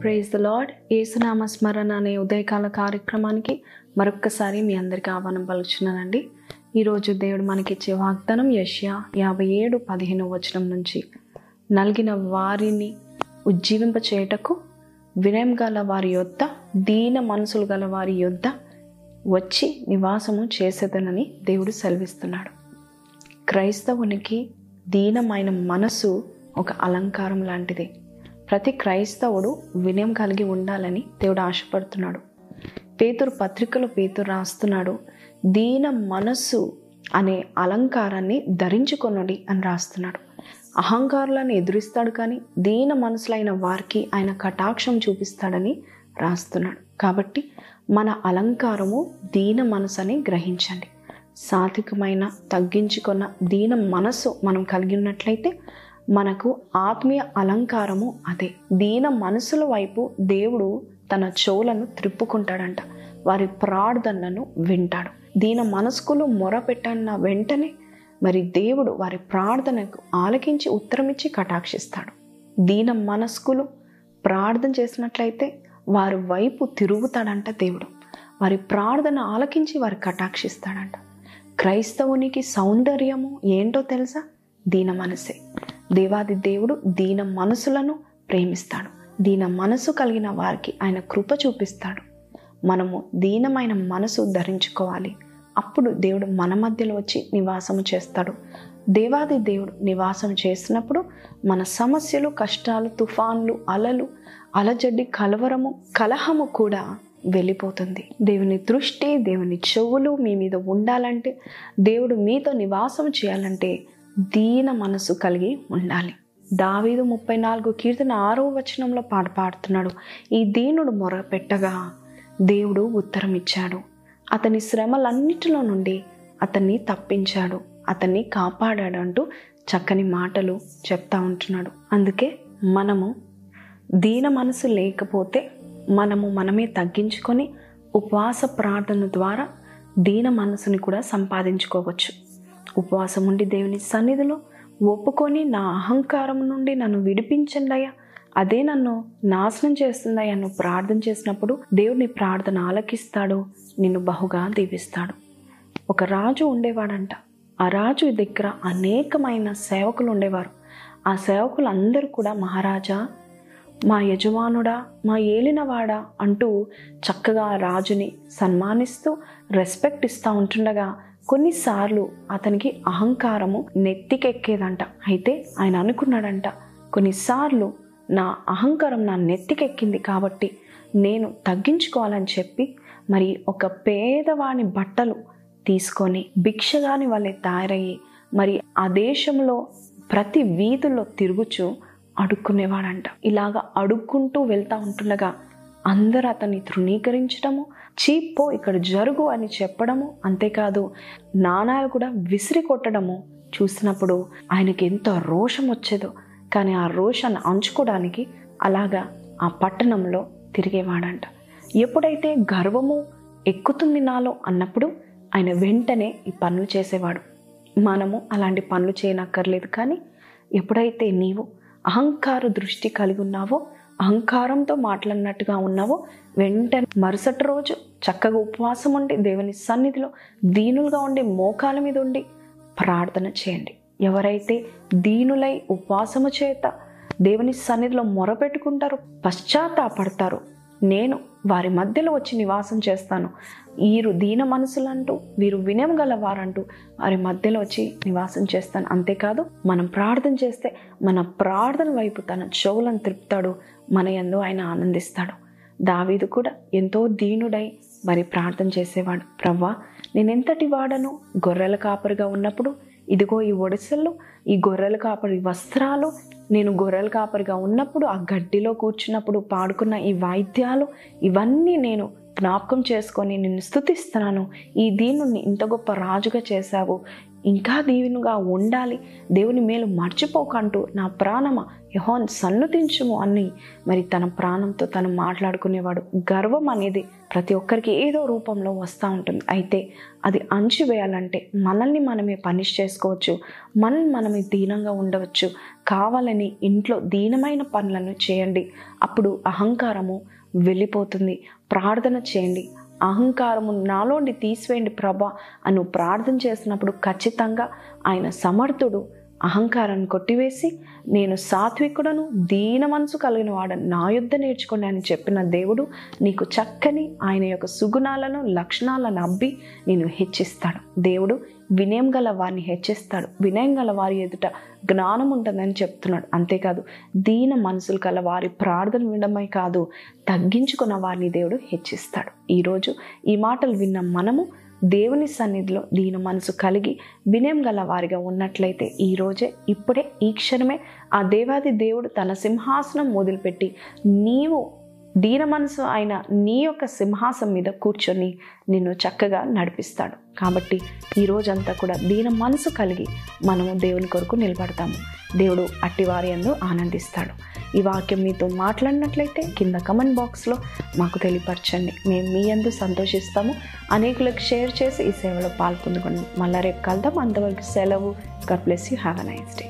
Praise the lord ఏసునామ స్మరణ అనే ఉదయకాల కార్యక్రమానికి మరొక్కసారి మీ అందరికీ ఆహ్వానం పలుచున్నానండి ఈరోజు దేవుడు మనకిచ్చే వాగ్దానం యష్యా యాభై ఏడు పదిహేను వచనం నుంచి. నలిగిన వారిని ఉజ్జీవింప చేయటకు వినయం గల వారి యొద్ద దీన మనసులు గల వారి యొద్ద వచ్చి నివాసము చేసేదనని దేవుడు సెలవిస్తున్నాడు. క్రైస్తవునికి దీనమైన మనసు ఒక అలంకారం లాంటిది. ప్రతి క్రైస్తవుడు వినయం కలిగి ఉండాలని దేవుడు ఆశపడుతున్నాడు. పేతురు పత్రికలో పేతురు రాస్తున్నాడు దీన మనస్సు అనే అలంకారాన్ని ధరించుకొనడి అని రాస్తున్నాడు. అహంకారులను ఎదురిస్తాడు కానీ దీన మనసులైన వారికి ఆయన కటాక్షం చూపిస్తాడని రాస్తున్నాడు. కాబట్టి మన అలంకారము దీన మనసు అని గ్రహించండి. సాత్వికమైన తగ్గించుకున్న దీన మనస్సు మనం కలిగి ఉన్నట్లయితే మనకు ఆత్మీయ అలంకారము అదే. దీన మనసుల వైపు దేవుడు తన చెవులను త్రిప్పుకుంటాడంట. వారి ప్రార్థనలను వింటాడు. దీన మనస్కులు మొరపెట్టన్న వెంటనే మరి దేవుడు వారి ప్రార్థనకు ఆలకించి ఉత్తరమిచ్చి కటాక్షిస్తాడు. దీన మనస్కులు ప్రార్థన చేసినట్లయితే వారి వైపు తిరుగుతాడంట దేవుడు. వారి ప్రార్థన ఆలకించి వారి కటాక్షిస్తాడంట. క్రైస్తవునికి సౌందర్యము ఏంటో తెలుసా? దీన మనసే. దేవాది దేవుడు దీన మనసులను ప్రేమిస్తాడు. దీన మనసు కలిగిన వారికి ఆయన కృప చూపిస్తాడు. మనము దీనమైన మనసు ధరించుకోవాలి. అప్పుడు దేవుడు మన మధ్యలో వచ్చి నివాసము చేస్తాడు. దేవాది దేవుడు నివాసం చేసినప్పుడు మన సమస్యలు కష్టాలు తుఫాన్లు అలలు అలజడ్డి కలవరము కలహము కూడా వెళ్ళిపోతుంది. దేవుని దృష్టి దేవుని చెవులు మీ మీద ఉండాలంటే దేవుడు మీతో నివాసం చేయాలంటే దీన మనసు కలిగి ఉండాలి. దావీదు ముప్పై నాలుగు కీర్తన ఆరో వచనంలో పాట పాడుతున్నాడు. ఈ దీనుడు మొర పెట్టగా దేవుడు ఉత్తరం ఇచ్చాడు అతని శ్రమలన్నిటిలో నుండి అతన్ని తప్పించాడు. అతన్ని కాపాడాడు అంటూ చక్కని మాటలు చెప్తా ఉంటున్నాడు. అందుకే మనము దీన మనసు లేకపోతే మనము మనమే తగ్గించుకొని ఉపవాస ప్రార్థన ద్వారా దీన మనసుని కూడా సంపాదించుకోవచ్చు. ఉపవాసం ఉండి దేవుని సన్నిధిలో ఒప్పుకొని నా అహంకారం నుండి నన్ను విడిపించండి అయ్యా. అదే నన్ను నాశనం చేస్తుందయ్యా. నువ్వు ప్రార్థన చేసినప్పుడు దేవుని ప్రార్థన ఆలకిస్తాడు నిన్ను బహుగా దీవిస్తాడు. ఒక రాజు ఉండేవాడంట. ఆ రాజు దగ్గర అనేకమైన సేవకులు ఉండేవారు. ఆ సేవకులు అందరూ కూడా మహారాజా మా యజమానుడా మా ఏలినవాడా అంటూ చక్కగా రాజుని సన్మానిస్తూ రెస్పెక్ట్ ఇస్తూ ఉంటుండగా కొన్నిసార్లు అతనికి అహంకారము నెత్తికెక్కేదంట. అయితే ఆయన అనుకున్నాడంట కొన్నిసార్లు నా అహంకారం నా నెత్తికెక్కింది కాబట్టి నేను తగ్గించుకోవాలని చెప్పి మరి ఒక పేదవాని బట్టలు తీసుకొని భిక్షగాని వాళ్ళే తయారయ్యి మరి ఆ దేశంలో ప్రతి వీధుల్లో తిరుగుచు అడుక్కునేవాడంట. ఇలాగా అడుక్కుంటూ వెళ్తూ ఉంటుండగా అందరూ అతన్ని తృణీకరించడము చీప్పో ఇక్కడ జరుగు అని చెప్పడము అంతేకాదు నాణాలు కూడా విసిరి కొట్టడము చూసినప్పుడు ఆయనకి ఎంతో రోషం వచ్చేదో. కానీ ఆ రోషాన్ని అంచుకోవడానికి అలాగా ఆ పట్టణంలో తిరిగేవాడంట. ఎప్పుడైతే గర్వము ఎక్కుతుంది నాలో అన్నప్పుడు ఆయన వెంటనే ఈ పనులు చేసేవాడు. మనము అలాంటి పనులు చేయనక్కర్లేదు కానీ ఎప్పుడైతే నీవు అహంకార దృష్టి కలిగి ఉన్నావో అహంకారంతో మాట్లాడినట్టుగా ఉన్నావో వెంటనే మరుసటి రోజు చక్కగా ఉపవాసం ఉండి దేవుని సన్నిధిలో దీనులుగా ఉండి మోకాల మీద ఉండి ప్రార్థన చేయండి. ఎవరైతే దీనులై ఉపవాసము చేత దేవుని సన్నిధిలో మొరపెట్టుకుంటారో పశ్చాత్తాపడతారు నేను వారి మధ్యలో వచ్చి నివాసం చేస్తాను. వీరు దీన మనసులంటూ వీరు వినయం గలవారంటూ వారి మధ్యలో వచ్చి నివాసం చేస్తాను. అంతేకాదు మనం ప్రార్థన చేస్తే మన ప్రార్థన వైపు తన చెవులను త్రిపుతాడు. మన ఎందు ఆయన ఆనందిస్తాడు. దావీదు కూడా ఎంతో దీనుడై మరి ప్రార్థన చేసేవాడు. ప్రవ్వా నేనెంతటి వాడను? గొర్రెల కాపరిగా ఉన్నప్పుడు ఇదిగో ఈ ఒడిసెల్లో ఈ గొర్రెల కాపరి వస్త్రాలు నేను గొర్రెల కాపరిగా ఉన్నప్పుడు ఆ గడ్డిలో కూర్చున్నప్పుడు పాడుకున్న ఈ వాయిద్యాలు ఇవన్నీ నేను జ్ఞాపకం చేసుకొని నిన్ను స్థుతిస్తున్నాను. ఈ దీన్ని ఇంత గొప్ప రాజుగా చేశావు. ఇంకా దీవెనుగా ఉండాలి. దేవుని మేలు మర్చిపోకంటూ నా ప్రాణమ యహోన్ సన్నుతించుము అని మరి తన ప్రాణంతో తను మాట్లాడుకునేవాడు. గర్వం అనేది ప్రతి ఒక్కరికి ఏదో రూపంలో వస్తూ ఉంటుంది. అయితే అది అణచివేయాలంటే మనల్ని మనమే పనిష్ చేసుకోవచ్చు. మనల్ని మనమే దీనంగా ఉండవచ్చు. కావాలని ఇంట్లో దీనమైన పనులను చేయండి. అప్పుడు అహంకారము వెళ్ళిపోతుంది ప్రార్థన చేయండి. అహంకారము నాలోండి తీసివేయండి ప్రభా అని ప్రార్థన చేసినప్పుడు ఖచ్చితంగా ఆయన సమర్థుడు అహంకారాన్ని కొట్టివేసి నేను సాత్వికుడను దీన మనసు కలిగిన వాడను నా యుద్ధ నేర్చుకోండి అని చెప్పిన దేవుడు నీకు చక్కని ఆయన యొక్క సుగుణాలను లక్షణాలను అబ్బి నేను హెచ్చిస్తాడు. దేవుడు వినయం గల వారిని హెచ్చిస్తాడు. వినయం గల వారి ఎదుట జ్ఞానం ఉంటుందని చెప్తున్నాడు. అంతేకాదు దీన మనసులు గల వారి ప్రార్థన వినడమే కాదు తగ్గించుకున్న వారిని దేవుడు హెచ్చిస్తాడు. ఈరోజు ఈ మాటలు విన్న మనము దేవుని సన్నిధిలో దీని మనసు కలిగి వినయం గల వారిగా ఉన్నట్లయితే ఈరోజే ఇప్పుడే ఈ క్షణమే ఆ దేవాది దేవుడు తన సింహాసనం మొదలుపెట్టి నీవు దీన మనసు ఆయన నీ యొక్క సింహాసం మీద కూర్చొని నిన్ను చక్కగా నడిపిస్తాడు. కాబట్టి ఈ రోజంతా కూడా దీన మనసు కలిగి మనము దేవుని కొరకు నిలబడతాము. దేవుడు అట్టివారి అందు ఆనందిస్తాడు. ఈ వాక్యం మీతో మాట్లాడినట్లయితే కింద కమెంట్ బాక్స్లో మాకు తెలియపరచండి. మేము మీ అందు సంతోషిస్తాము. అనేకులకు షేర్ చేసి ఈ సేవలో పాల్పొందుకోండి మళ్ళా రేపు కలుద్దాం. అంతవరకు సెలవు. God bless you have a nice day